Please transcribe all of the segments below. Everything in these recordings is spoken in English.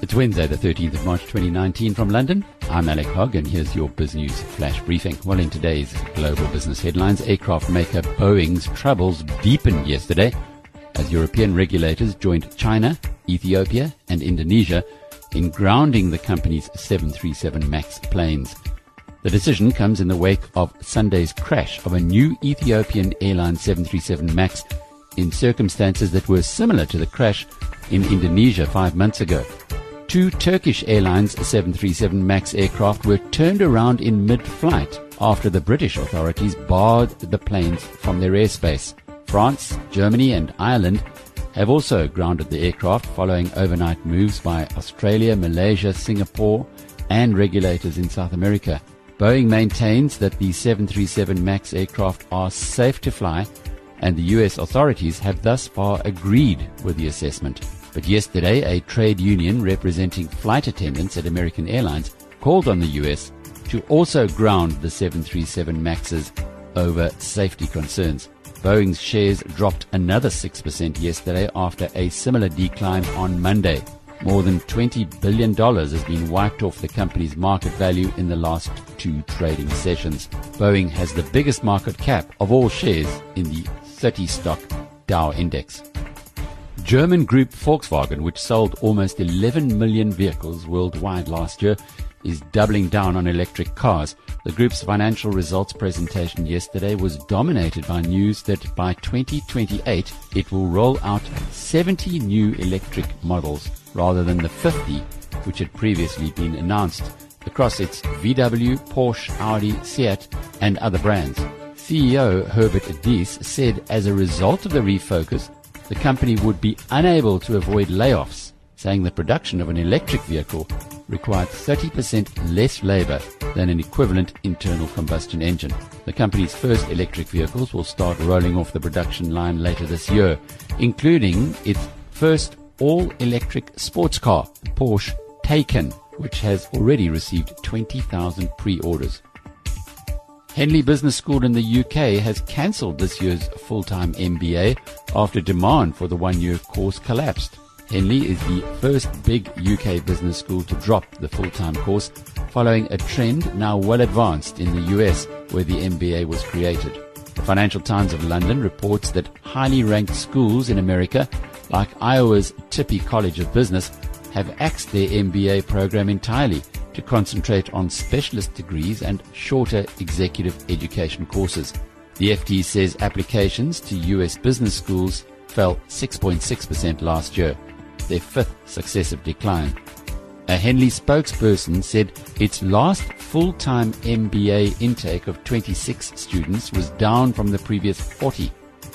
It's Wednesday, the 13th of March 2019 from London. I'm Alec Hogg and here's your BizNews flash briefing. Well, in today's global business headlines, aircraft maker Boeing's troubles deepened yesterday as European regulators joined China, Ethiopia and Indonesia in grounding the company's 737 MAX planes. The decision comes in the wake of Sunday's crash of a new Ethiopian Airlines 737 MAX in circumstances that were similar to the crash in Indonesia five months ago two Turkish Airlines 737 MAX aircraft were turned around in mid-flight after the British authorities barred the planes from their airspace. France, Germany and Ireland have also grounded the aircraft following overnight moves by Australia, Malaysia, Singapore and regulators in South America. Boeing maintains that the 737 MAX aircraft are safe to fly and the US authorities have thus far agreed with the assessment. But yesterday, a trade union representing flight attendants at American Airlines called on the US to also ground the 737 MAXs over safety concerns. Boeing's shares dropped another 6% yesterday after a similar decline on Monday. More than $20 billion has been wiped off the company's market value in the last two trading sessions. Boeing has the biggest market cap of all shares in the 30 stock Dow index. German group Volkswagen, which sold almost 11 million vehicles worldwide last year, is doubling down on electric cars. The group's financial results presentation yesterday was dominated by news that by 2028 it will roll out 70 new electric models rather than the 50 which had previously been announced across its VW, Porsche, Audi, Seat and other brands. CEO Herbert Diess said as a result of the refocus, the company would be unable to avoid layoffs, saying the production of an electric vehicle required 30% less labor than an equivalent internal combustion engine. The company's first electric vehicles will start rolling off the production line later this year, including its first all-electric sports car, Porsche Taycan, which has already received 20,000 pre-orders. Henley Business School in the UK has cancelled this year's full-time MBA after demand for the one-year course collapsed. Henley is the first big UK business school to drop the full-time course following a trend now well advanced in the US where the MBA was created. The Financial Times of London reports that highly ranked schools in America, like Iowa's Tippie College of Business, have axed their MBA program entirely to concentrate on specialist degrees and shorter executive education courses. The FT says applications to US business schools fell 6.6% last year, their fifth successive decline. A Henley spokesperson said its last full-time MBA intake of 26 students was down from the previous 40.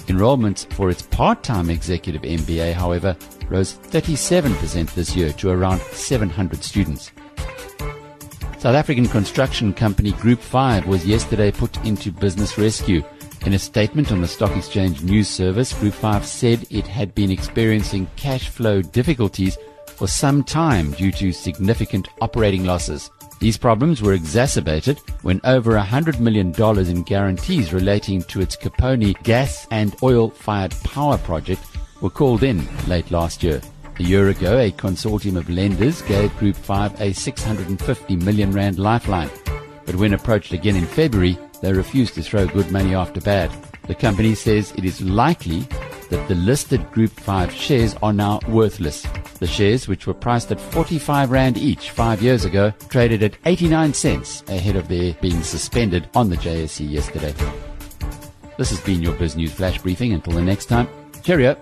Enrollments for its part-time executive MBA, however, rose 37% this year to around 700 students. South African construction company Group 5 was yesterday put into business rescue. In a statement on the Stock Exchange News Service, Group 5 said it had been experiencing cash flow difficulties for some time due to significant operating losses. These problems were exacerbated when over $100 million in guarantees relating to its Kpone gas and oil fired power project were called in late last year. A year ago, a consortium of lenders gave Group 5 a 650 million rand lifeline. But when approached again in February, they refused to throw good money after bad. The company says it is likely that the listed Group 5 shares are now worthless. The shares, which were priced at 45 Rand each five years ago, traded at 89 cents ahead of their being suspended on the JSE yesterday. This has been your BizNews Flash Briefing. Until the next time, cheerio.